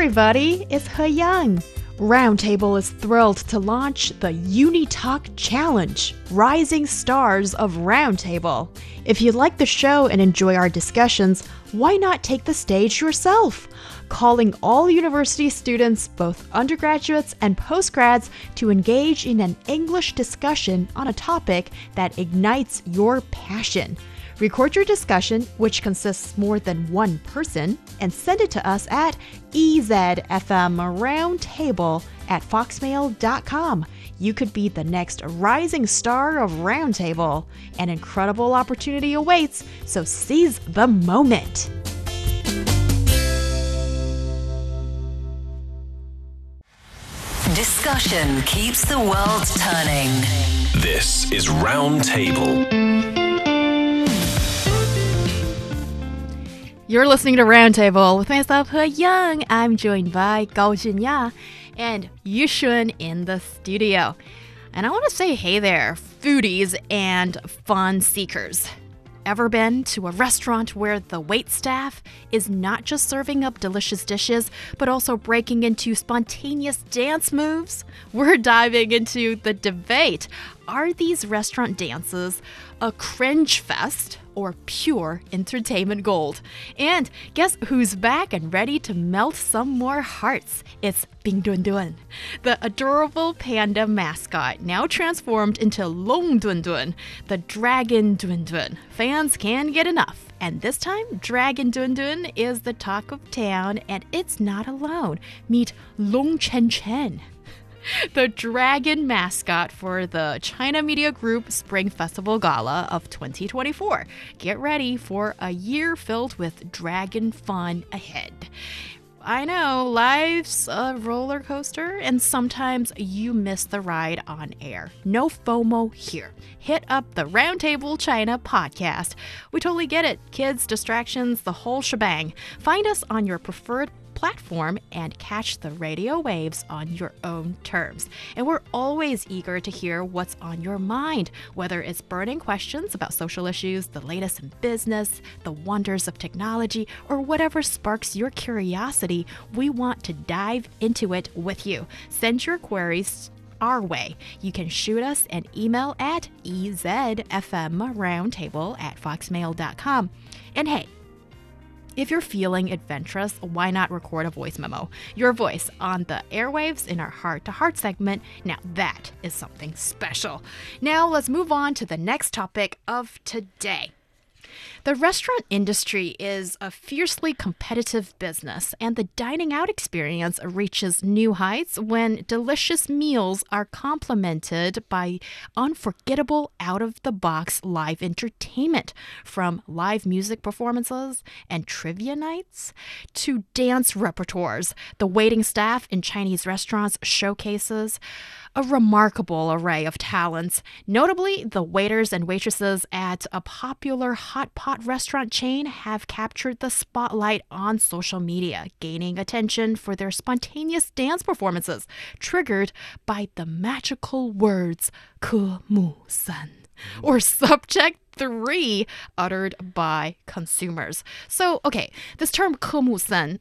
everybody, it's He Yang. Roundtable is thrilled to launch the UniTalk Challenge, Rising Stars of Roundtable. If you like the show and enjoy our discussions, why not take the stage yourself? Calling all university students, both undergraduates and postgrads, to engage in an English discussion on a topic that ignites your passion. Record your discussion, which consists more than one person, and send it to us at ezfmroundtable at foxmail.com. You could be the next rising star of Roundtable. An incredible opportunity awaits, so seize the moment. Discussion keeps the world turning. This is Roundtable. You're listening to Roundtable with myself, He Yang. I'm joined by Gao Junya and Yushun in the studio. And I want to say hey there, foodies and fun seekers. Ever been to a restaurant where the wait staff is not just serving up delicious dishes, but also breaking into spontaneous dance moves? We're diving into the debate. Are these restaurant dances a cringe fest or pure entertainment gold? And guess who's back and ready to melt some more hearts? It's Bing Dun Dun, the adorable panda mascot, now transformed into Long Dun Dun, the Dragon Dun Dun. Fans can't get enough. And this time, Dragon Dun Dun is the talk of town, and it's not alone. Meet Long Chen Chen the dragon mascot for the China Media Group Spring Festival Gala of 2024. Get ready for a year filled with dragon fun ahead. I know, life's a roller coaster, and sometimes you miss the ride on air. No FOMO here. Hit up the Roundtable China podcast. We totally get it. Kids, distractions, the whole shebang. Find us on your preferred platform and catch the radio waves on your own terms. And we're always eager to hear what's on your mind, whether it's burning questions about social issues, the latest in business, the wonders of technology, or whatever sparks your curiosity. We want to dive into it with you. Send your queries our way. You can shoot us an email at ezfmroundtable at foxmail.com. And hey, if you're feeling adventurous, why not record a voice memo? Your voice on the airwaves in our heart to heart segment. Now, that is something special. Now, let's move on to the next topic of today. The restaurant industry is a fiercely competitive business, and the dining out experience reaches new heights when delicious meals are complemented by unforgettable out of the box live entertainment from live music performances and trivia nights to dance repertoires. The waiting staff in Chinese restaurants showcases a remarkable array of talents. Notably, the waiters and waitresses at a popular hot pot restaurant chain have captured the spotlight on social media, gaining attention for their spontaneous dance performances, triggered by the magical words "ke mu san" or subject three uttered by consumers. So, okay, this term "ke mu san"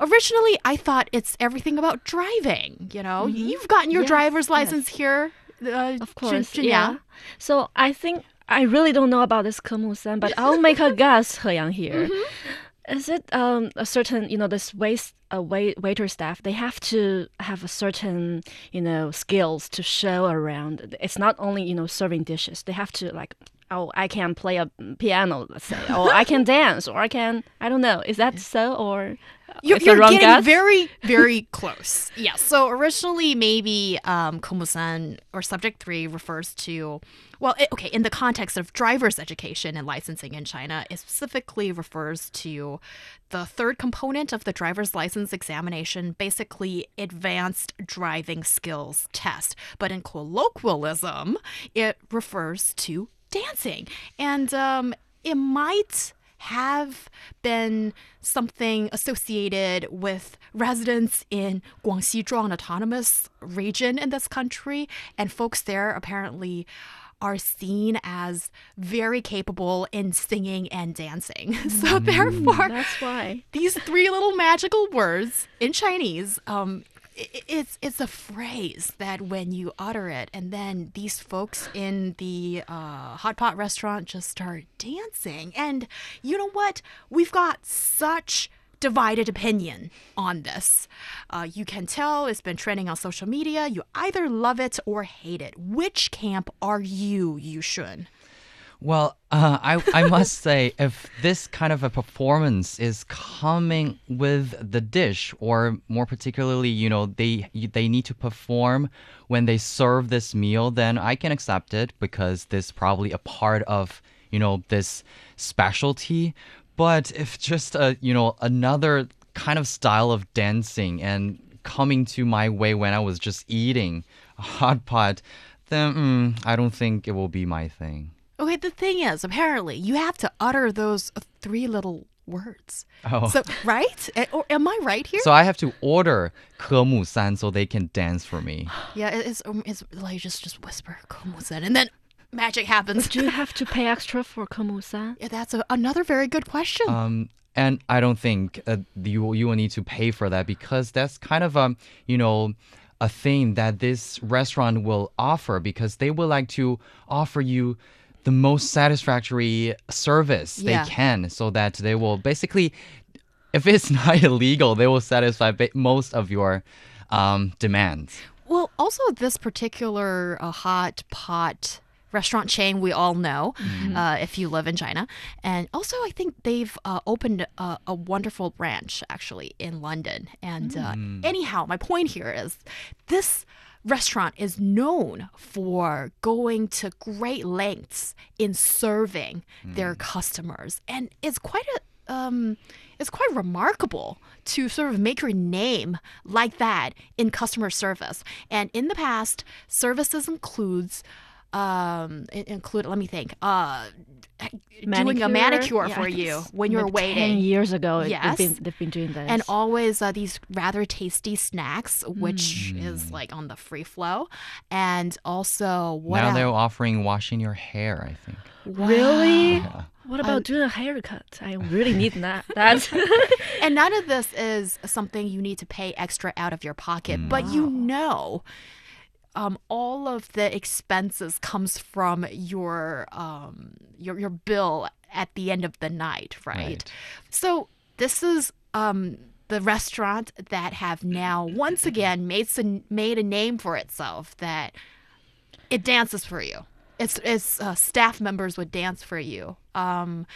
originally I thought it's everything about driving. You know, Mhm. you've gotten your Yes, driver's yes. license here. Uh, Of course, Jun- yeah. So I think I really don't know about this Kemusan, but I'll make a guess, He Yang here. Mm-hmm. Is it um, a certain, you know, this wait, uh, wait, waiter staff, they have to have a certain, you know, skills to show around. It's not only, you know, serving dishes. They have to like, oh, I can play a piano, let's say, or I can dance, or I can, I don't know. Is that so, or You're, you're getting guess? very, very close. Yeah. So originally, maybe um, Kemusan or Subject 3 refers to, well, it, okay, in the context of driver's education and licensing in China, it specifically refers to the third component of the driver's license examination, basically advanced driving skills test. But in colloquialism, it refers to dancing. And um, it might have been something associated with residents in Guangxi Zhuang Autonomous Region in this country, and folks there apparently are seen as very capable in singing and dancing. So therefore, That's why. these three little magical words in Chinese, um, i- it's it's a phrase that when you utter it, and then these folks in the uh, hot pot restaurant just start dancing. And you know what? We've got such divided opinion on this. Uh, you can tell it's been trending on social media. You either love it or hate it. Which camp are you, Yu Shun? Well, uh, I I must say, if this kind of a performance is coming with the dish, or more particularly, you know, they they need to perform when they serve this meal, then I can accept it because this is probably a part of you know this specialty. But if just a you know another kind of style of dancing and coming to my way when I was just eating a hot pot, then mm, I don't think it will be my thing. Okay, the thing is, apparently, you have to utter those three little words. Oh. So, right? Eh, Or am I right here? So I have to order 科目三 so they can dance for me. yeah, it- it's, um, it's like just just whisper "komusen," and then magic happens. Do you have to pay extra for komusan? Yeah, that's a, another very good question. Um, and I don't think uh, you you will need to pay for that because that's kind of um you know a thing that this restaurant will offer because they would like to offer you the most satisfactory service Yeah. they can so that they will basically if it's not illegal they will satisfy most of your um, demands. Well, also this particular uh, hot pot restaurant chain we all know uh, if you live in China, and also I think they've uh, opened a, a wonderful branch actually in London. And uh, anyhow, my point here is this restaurant is known for going to great lengths in serving their customers, and it's quite a um, it's quite remarkable to sort of make your name like that in customer service. And in the past, services includes um include let me think uh doing a manicure Yeah, for you when you're maybe Ten waiting years ago, Yes. they've been they've been doing this. and always uh, these rather tasty snacks which is like on the free flow and also what now else? they're offering washing your hair, I think. really. What about doing a haircut? I really need that. That. And none of this is something you need to pay extra out of your pocket, but you know um, all of the expenses comes from your um, your your bill at the end of the night, right? Right. So this is um, the restaurant that have now once again made some, made a name for itself that it dances for you. Its its uh, staff members would dance for you. Um,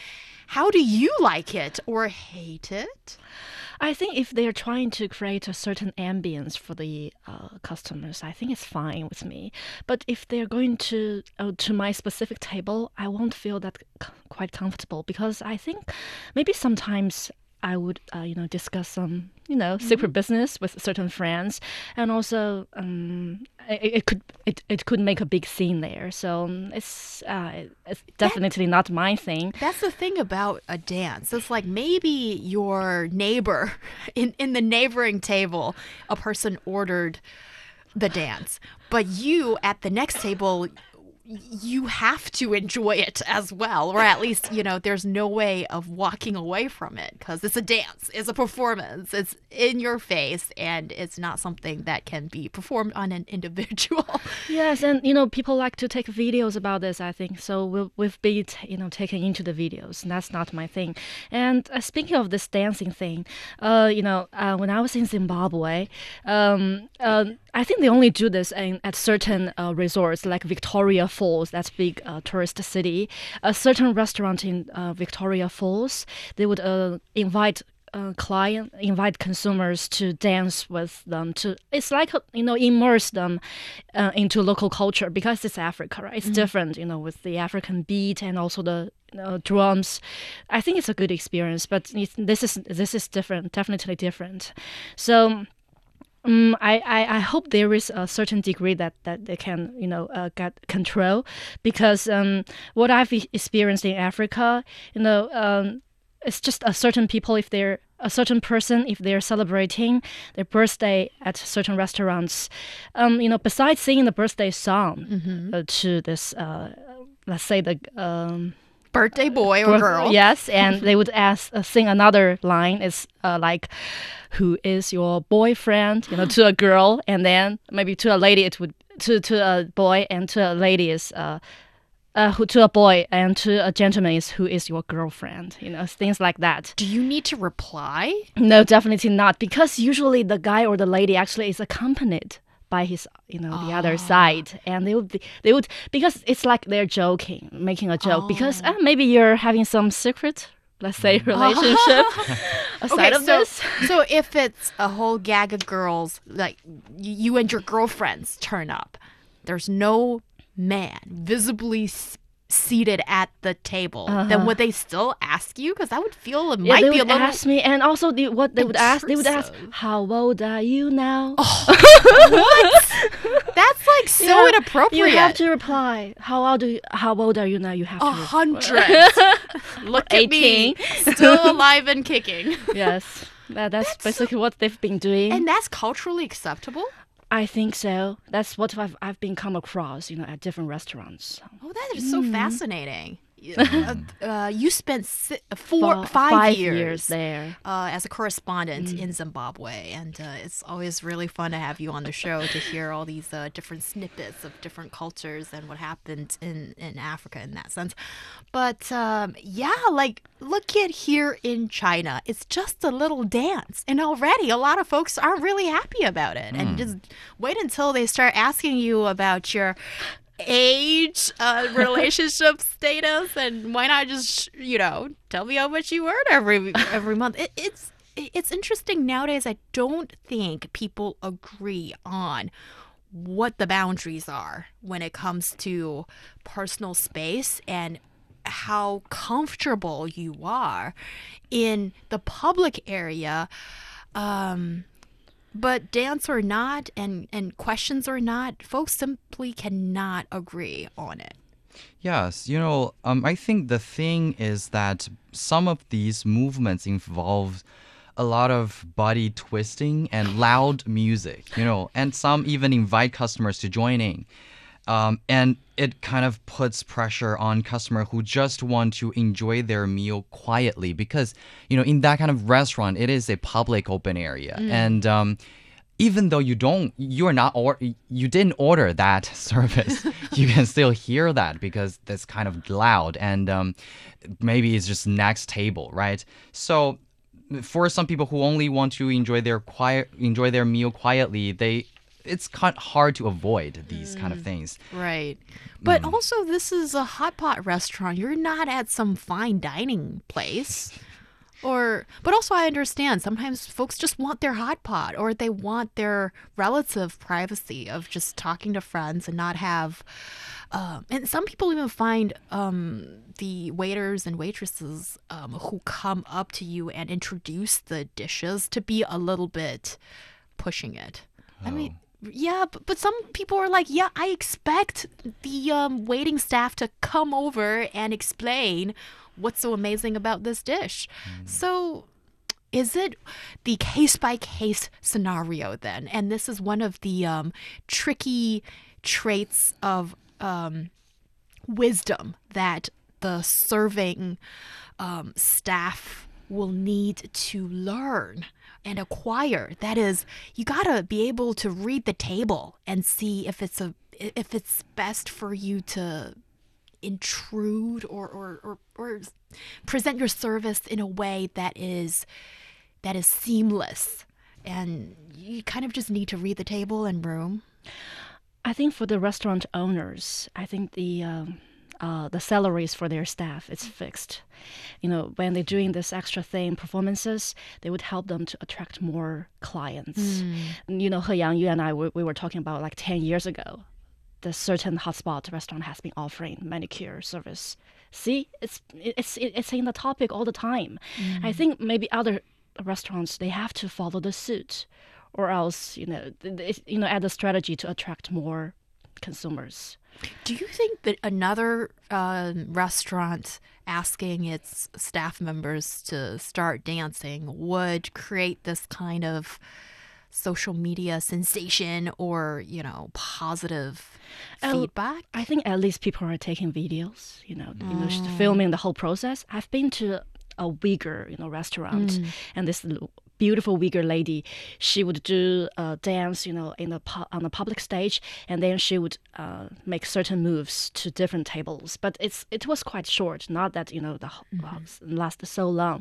how do you like it or hate it? I think if they are trying to create a certain ambience for the uh, customers, I think it's fine with me. But if they're going to uh, to my specific table, I won't feel that c- quite comfortable because I think maybe sometimes I would uh, you know discuss some you know secret business with certain friends, and also um, it, it could it, it could make a big scene there. So um, it's uh, it's definitely not my thing. That's the thing about a dance. It's like maybe your neighbor in, in the neighboring table, a person ordered the dance, but you at the next table, you have to enjoy it as well, or at least, you know, there's no way of walking away from it because it's a dance, it's a performance, it's in your face, and it's not something that can be performed on an individual. Yes, and you know people like to take videos about this. I think so. We'll, we've been you know taken into the videos, and that's not my thing. And uh, speaking of this dancing thing, uh, you know, uh, when I was in Zimbabwe, um, uh, I think they only do this in, at certain uh, resorts like Victoria Falls. That's big uh, tourist city. A certain restaurant in uh, Victoria Falls, they would uh, invite uh, client invite consumers to dance with them to it's like uh, you know immerse them uh, into local culture because it's africa right it's different you know with the african beat and also the you know, drums i think it's a good experience but it's, this is this is different definitely different so um, I, I, I hope there is a certain degree that, that they can you know uh, get control because um, what I've experienced in Africa you know um, it's just a certain people if they're a certain person if they're celebrating their birthday at certain restaurants. Um, you know, besides singing the birthday song uh, to this, uh, let's say the um, Birthday boy or girl. Yes, and they would ask uh, sing another line is uh, like, "Who is your boyfriend?" You know, to a girl, and then maybe to a lady it would to to a boy, and to a lady is uh, uh, who to a boy, and to a gentleman is who is your girlfriend. You know, things like that. Do you need to reply? No, definitely not, because usually the guy or the lady actually is accompanied by his, you know, the other ah. side, and they would be, they would because it's like they're joking, making a joke, because ah. uh, maybe you're having some secret, let's say, mm. relationship aside of so, this. so if it's a whole gag of girls, like you and your girlfriends turn up, there's no man visibly seated at the table, then would they still ask you? Because I would feel it Uh-huh. Yeah, might they be a would little. ask me, and also the, what they would ask, they would ask, "How old are you now?" What? That's like so Yeah, inappropriate. You have to reply. How old? Are you, how old are you now? You have a to. hundred. Look at me, still alive and kicking. yes, that, that's, basically what they've been doing. And that's culturally acceptable. I think so. That's what I've I've been come across, you know, at different restaurants. Oh, that is so Mm-hmm. fascinating. Uh, uh, you spent si- four, Fi- five, five years, years there. uh, as a correspondent in Zimbabwe, and uh, it's always really fun to have you on the show to hear all these uh, different snippets of different cultures and what happened in in Africa in that sense. But um, yeah, like look at here in China, it's just a little dance, and already a lot of folks aren't really happy about it, and just wait until they start asking you about your age, uh, relationship status, and why not just you know tell me how much you earn every every month? It, it's it's interesting nowadays. I don't think people agree on what the boundaries are when it comes to personal space and how comfortable you are in the public area um but dance or not and and questions or not folks simply cannot agree on it Yes, you know, um, I think the thing is that some of these movements involve a lot of body twisting and loud music, you know, and some even invite customers to join in. Um, and it kind of puts pressure on customer who just want to enjoy their meal quietly because you know in that kind of restaurant it is a public open area. And um, even though you don't you're not or you didn't order that service you can still hear that because that's kind of loud and um, maybe it's just next table right? So for some people who only want to enjoy their quiet enjoy their meal quietly they it's hard to avoid these kind of things. right. But also this is a hot pot restaurant. You're not at some fine dining place. Or but also i understand sometimes folks just want their hot pot or they want their relative privacy of just talking to friends and not have um, and some people even find um, the waiters and waitresses um, who come up to you and introduce the dishes to be a little bit pushing it. I mean yeah, but, but some people are like, yeah, I expect the um, waiting staff to come over and explain what's so amazing about this dish. So, is it the case by case scenario then? And this is one of the um, tricky traits of um, wisdom that the serving um, staff will need to learn and acquire. That is, you gotta be able to read the table and see if it's a if it's best for you to intrude or or, or, or present your service in a way that is that is seamless and you kind of just need to read the table and room I think for the restaurant owners, I think the um, uh, the salaries for their staff is fixed. You know, when they're doing this extra thing performances, they would help them to attract more clients. You know, He Yang, you and I, we, we were talking about like ten years ago. The certain hot pot restaurant has been offering manicure service. See, it's it's it's in the topic all the time. I think maybe other restaurants they have to follow the suit or else you know th- th- you know add a strategy to attract more consumers Do you think that another um, restaurant asking its staff members to start dancing would create this kind of social media sensation or, you know, positive feedback? I think at least people are taking videos, you know, you know, filming the whole process. I've been to a Uyghur, you know, restaurant, and this beautiful Uyghur lady, she would do a dance, you know, in the pu- on the public stage, and then she would uh, make certain moves to different tables. But it's it was quite short, not that you know the whole uh, lasted so long,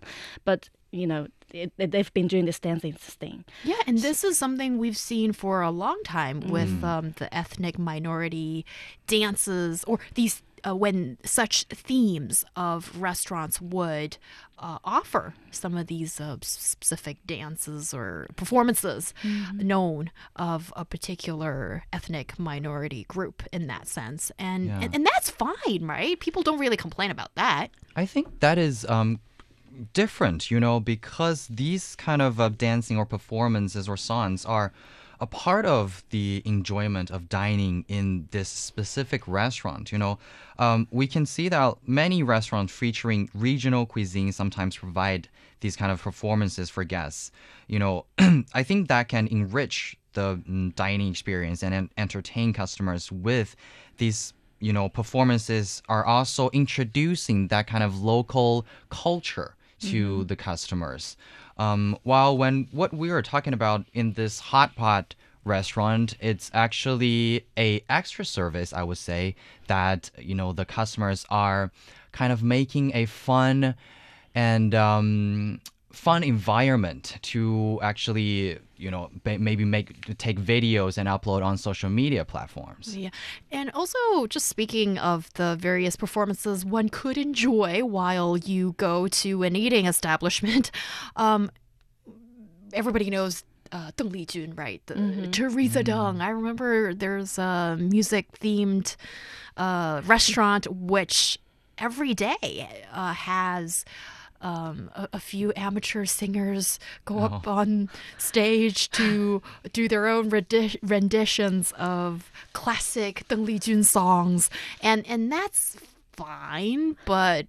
but you know, it, it- they've been doing this dancing thing. Yeah, and this is something we've seen for a long time with um, the ethnic minority dances or these. Uh, when such themes of restaurants would uh, offer some of these uh, specific dances or performances known of a particular ethnic minority group in that sense, and, Yeah. and and that's fine, right? People don't really complain about that. I think that is um, different, you know, because these kind of uh, dancing or performances or songs are a part of the enjoyment of dining in this specific restaurant. You know, um, we can see that many restaurants featuring regional cuisine sometimes provide these kind of performances for guests. You know, I think that can enrich the mm, dining experience and entertain customers with these you know performances are also introducing that kind of local culture to the customers um, while when what we are talking about in this hot pot restaurant it's actually a extra service i would say that you know the customers are kind of making a fun and um, fun environment to actually you know maybe make take videos and upload on social media platforms Yeah. And also, just speaking of the various performances one could enjoy while you go to an eating establishment, um, everybody knows. Uh, Deng Lijun, right? The, Teresa Deng. I remember there's a music themed uh, restaurant which every day uh, has um, a, a few amateur singers go up on stage to do their own rendi- renditions of classic Deng Lijun songs, and and that's fine, but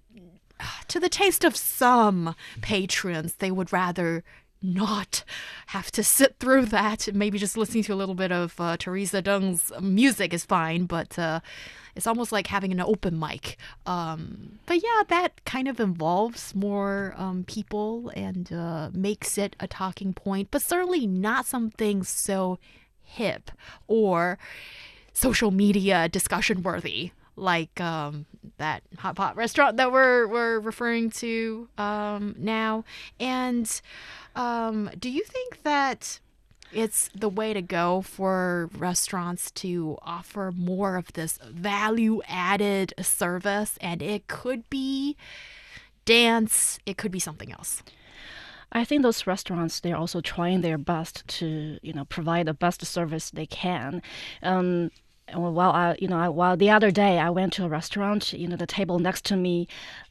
uh, to the taste of some patrons, they would rather not have to sit through that. Maybe just listening to a little bit of uh, Teresa Deng's music is fine, but uh, it's almost like having an open mic. Um, but yeah, that kind of involves more um, people and uh, makes it a talking point, but certainly not something so hip or social media discussion worthy like um, that hot pot restaurant that we're we're referring to um, now. And um, do you think that it's the way to go for restaurants to offer more of this value added service? And it could be dance, it could be something else. I think those restaurants they're also trying their best to you know provide the best service they can. Um, while I you know I, while the other day I went to a restaurant, you know the table next to me,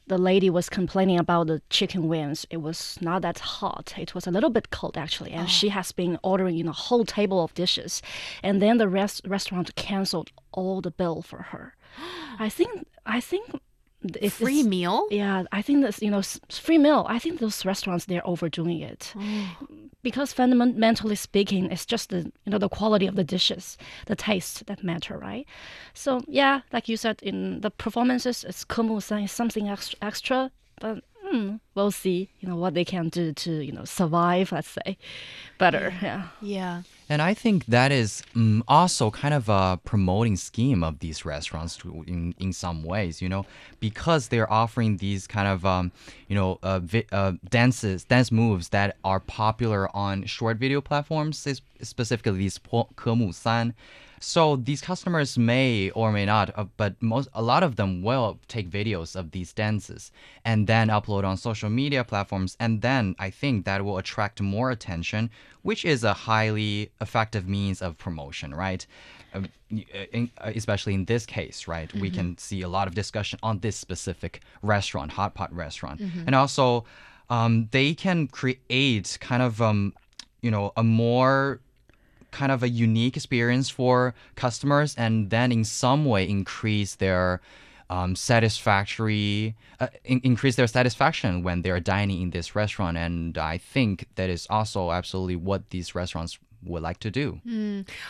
the lady was complaining about the chicken wings. It was not that hot. It was a little bit cold actually, and she oh. has been ordering you know a whole table of dishes, and then the rest restaurant canceled all the bill for her. I think I think. If Free it's- meal? yeah, I think that's you know free meal. I think those restaurants they're overdoing it because fundamentally speaking, it's just the you know the quality of the dishes, the taste that matter, right? So yeah, like you said in the performances, it's Kemusan is something extra, extra but hmm, we'll see. You know what they can do to you know survive. Let's say better. Yeah. Yeah. And I think that is um, also kind of a promoting scheme of these restaurants to, in, in some ways, you know, because they're offering these kind of, um, you know, uh, vi- uh, dances, dance moves that are popular on short video platforms, es- specifically these po- 科目三. so these customers may or may not, uh, but most a lot of them will take videos of these dances and then upload on social media platforms, and then I think that will attract more attention, which is a highly effective means of promotion, right? Um, uh, in, uh, especially in this case, right? We can see a lot of discussion on this specific restaurant, hot pot restaurant, and also um, they can create kind of um, you know a more kind of a unique experience for customers and then in some way increase their um, satisfactory uh, in- increase their satisfaction when they're dining in this restaurant and i think that is also absolutely what these restaurants would like to do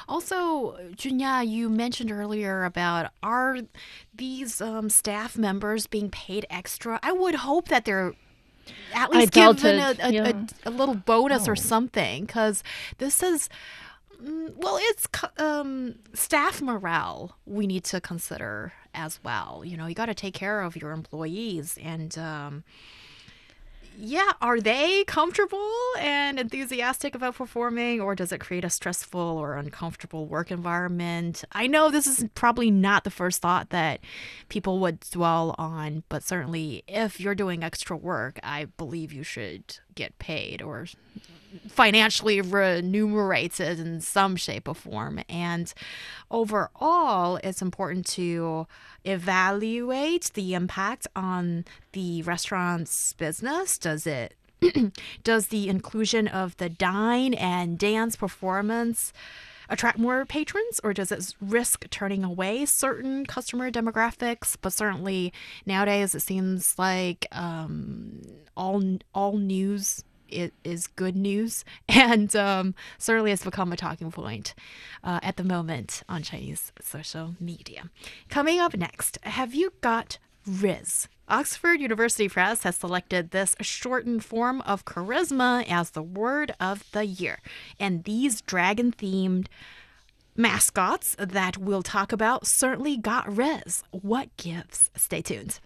Also, Junya, you mentioned earlier about are these um, staff members being paid extra? I would hope that they're at least doubt given a, a, yeah. a, a little bonus or something, because this is. Mm, Well, it's um, staff morale we need to consider as well. You know, you got to take care of your employees, and um, yeah, are they comfortable and enthusiastic about performing, or does it create a stressful or uncomfortable work environment? I know this is probably not the first thought that people would dwell on, but certainly if you're doing extra work, I believe you should get paid or financially remunerated in some shape or form. And overall, it's important to evaluate the impact on the restaurant's business. Does it does the inclusion of the dine and dance performance attract more patrons or does it risk turning away certain customer demographics but certainly nowadays it seems like um, all all news i- is good news and um, certainly has become a talking point uh, at the moment on Chinese social media. Coming up next, have you got Rizz? Oxford University Press has selected this shortened form of charisma as the word of the year. And these dragon themed mascots that we'll talk about certainly got Rizz. What gives? Stay tuned.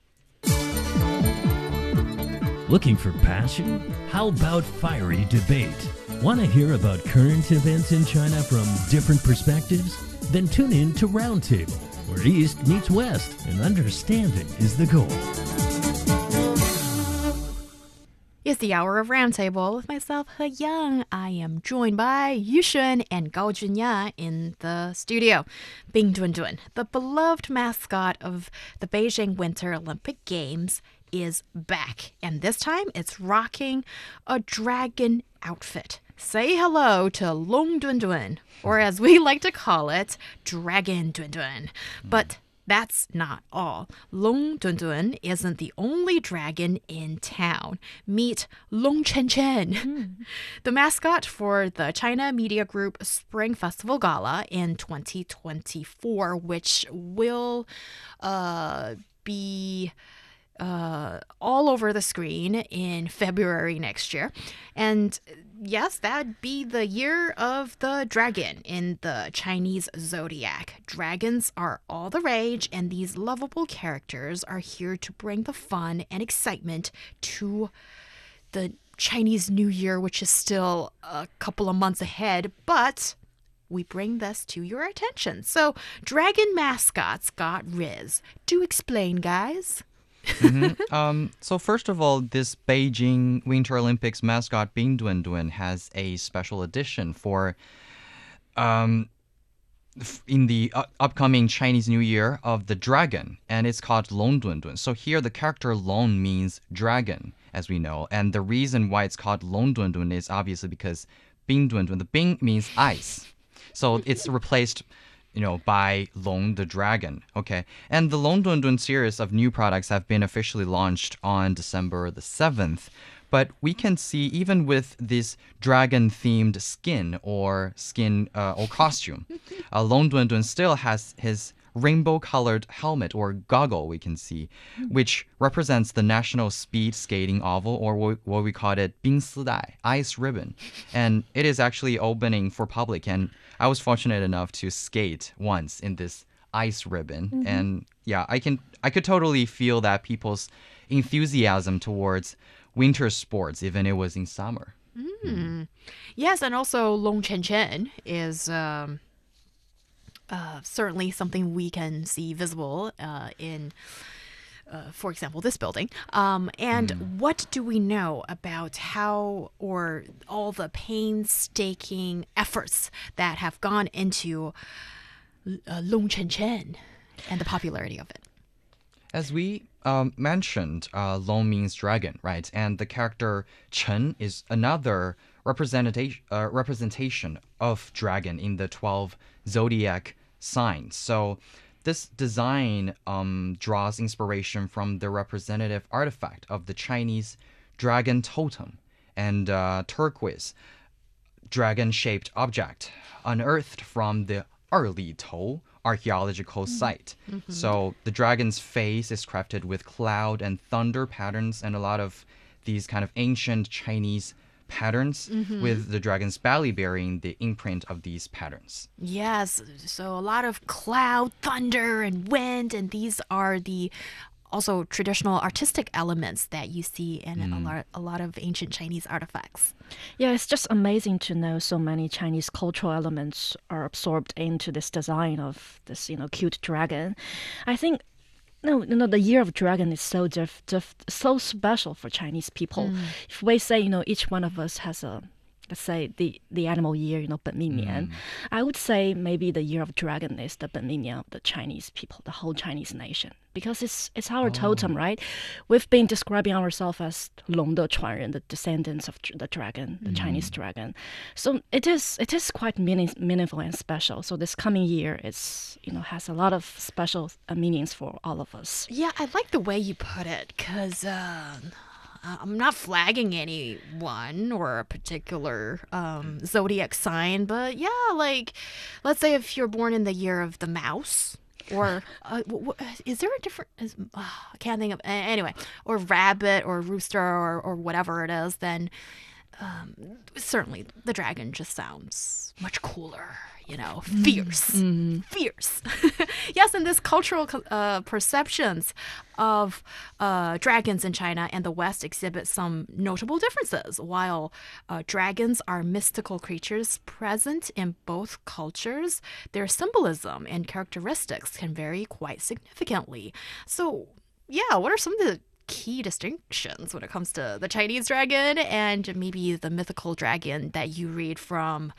Looking for passion? How about fiery debate? Want to hear about current events in China from different perspectives? Then tune in to Roundtable, where East meets West and understanding is the goal. It's the hour of roundtable with myself, He Yang. I am joined by Yu Shun and Gao Junya in the studio. Bing Dun Dun, the beloved mascot of the Beijing Winter Olympic Games, is back, and this time it's rocking a dragon outfit. Say hello to Long Dun Dun, or as we like to call it, Dragon Dun Dun. But that's not all. Long Dun Dun isn't the only dragon in town. Meet Long Chen Chen, the mascot for the China Media Group Spring Festival Gala in 2024, which will uh, be uh, all over the screen in February next year. And yes, that'd be the year of the dragon in the Chinese zodiac. Dragons are all the rage, and these lovable characters are here to bring the fun and excitement to the Chinese New Year, which is still a couple of months ahead, but we bring this to your attention. So, dragon mascots got Rizz. Do explain, guys. Um, so first of all, this Beijing Winter Olympics mascot Bing Dun Dun has a special edition for um in the u- upcoming Chinese New Year of the dragon, and it's called Long Dun Dun. So here the character Long means dragon, as we know, and the reason why it's called Long Dun Dun is obviously because Bing Dun Dun. The Bing means ice, so it's replaced you know, by Long the Dragon. Okay. And the Long Dun Dun series of new products have been officially launched on December the 7th. But we can see even with this dragon themed skin or skin uh, or costume, uh, Long Dun Dun still has his rainbow colored helmet or goggle we can see, which represents the national speed skating oval or what, we call it Bing ice ribbon. And it is actually opening for public. And I was fortunate enough to skate once in this ice ribbon. And yeah, I can I could totally feel that people's enthusiasm towards winter sports, even it was in summer. Yes, and also Long Chen Chen is um, uh, certainly something we can see visible uh, in, uh, for example, this building. Um, and what do we know about how or all the painstaking efforts that have gone into uh, Long Chen Chen and the popularity of it? As we um, mentioned uh, Long means dragon, right? And the character Chen is another representation uh, representation of dragon in the 12 zodiac signs. So this design um, draws inspiration from the representative artifact of the Chinese dragon totem and uh, turquoise dragon shaped object unearthed from the Erlitou archaeological mm-hmm. site. Mm-hmm. So the dragon's face is crafted with cloud and thunder patterns and a lot of these kind of ancient Chinese patterns mm-hmm. with the dragon's belly bearing the imprint of these patterns. Yes, so a lot of cloud, thunder, and wind, and these are the also traditional artistic elements that you see in a mm. lot a lot of ancient Chinese artifacts. Yeah, it's just amazing to know so many Chinese cultural elements are absorbed into this design of this, you know, cute dragon. I think no, you know, the year of dragon is so diff, diff, so special for Chinese people. Mm. If we say, you know, each one of us has a let's say the the animal year, you know, Benminian, I would say maybe the year of dragon is the Benminian of the Chinese people, the whole Chinese nation, because it's it's our totem, right? We've been describing ourselves as 龙的传人, the descendants of dr- the dragon, the Chinese dragon. So it is it is quite meaning, meaningful and special. So this coming year is you know has a lot of special uh, meanings for all of us. Yeah, I like the way you put it because uh, I'm not flagging anyone or a particular um, zodiac sign, but yeah, like let's say if you're born in the year of the mouse. Or uh, w- w- is there a different? Is, uh, I can't think of anyway. Or rabbit, or rooster, or or whatever it is. Then um, certainly the dragon just sounds much cooler, you know, fierce, fierce. yes, and this cultural uh, perceptions of uh, dragons in China and the West exhibit some notable differences. While uh, dragons are mystical creatures present in both cultures, their symbolism and characteristics can vary quite significantly. So, yeah, what are some of the key distinctions when it comes to the Chinese dragon and maybe the mythical dragon that you read from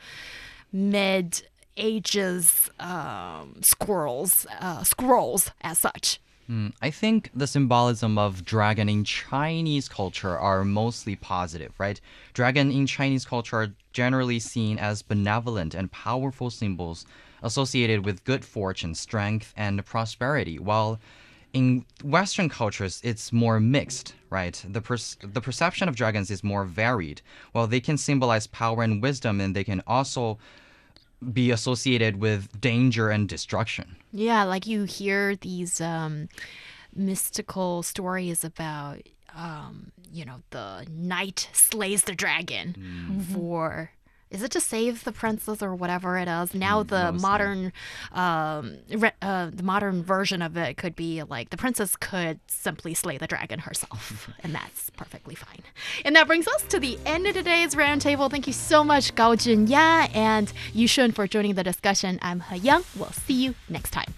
mid ages um, squirrels, uh, scrolls as such. Mm, I think the symbolism of dragon in Chinese culture are mostly positive, right? Dragon in Chinese culture are generally seen as benevolent and powerful symbols associated with good fortune, strength, and prosperity, while in Western cultures, it's more mixed, right? The, per- the perception of dragons is more varied. While they can symbolize power and wisdom, and they can also be associated with danger and destruction. Yeah, like you hear these um, mystical stories about, um, you know, the knight slays the dragon for. Is it to save the princess or whatever it is? Now the mostly. modern, um, re- uh, the modern version of it could be like the princess could simply slay the dragon herself, and that's perfectly fine. And that brings us to the end of today's roundtable. Thank you so much, Gao Junya and Yu Shun, for joining the discussion. I'm He Yang. We'll see you next time.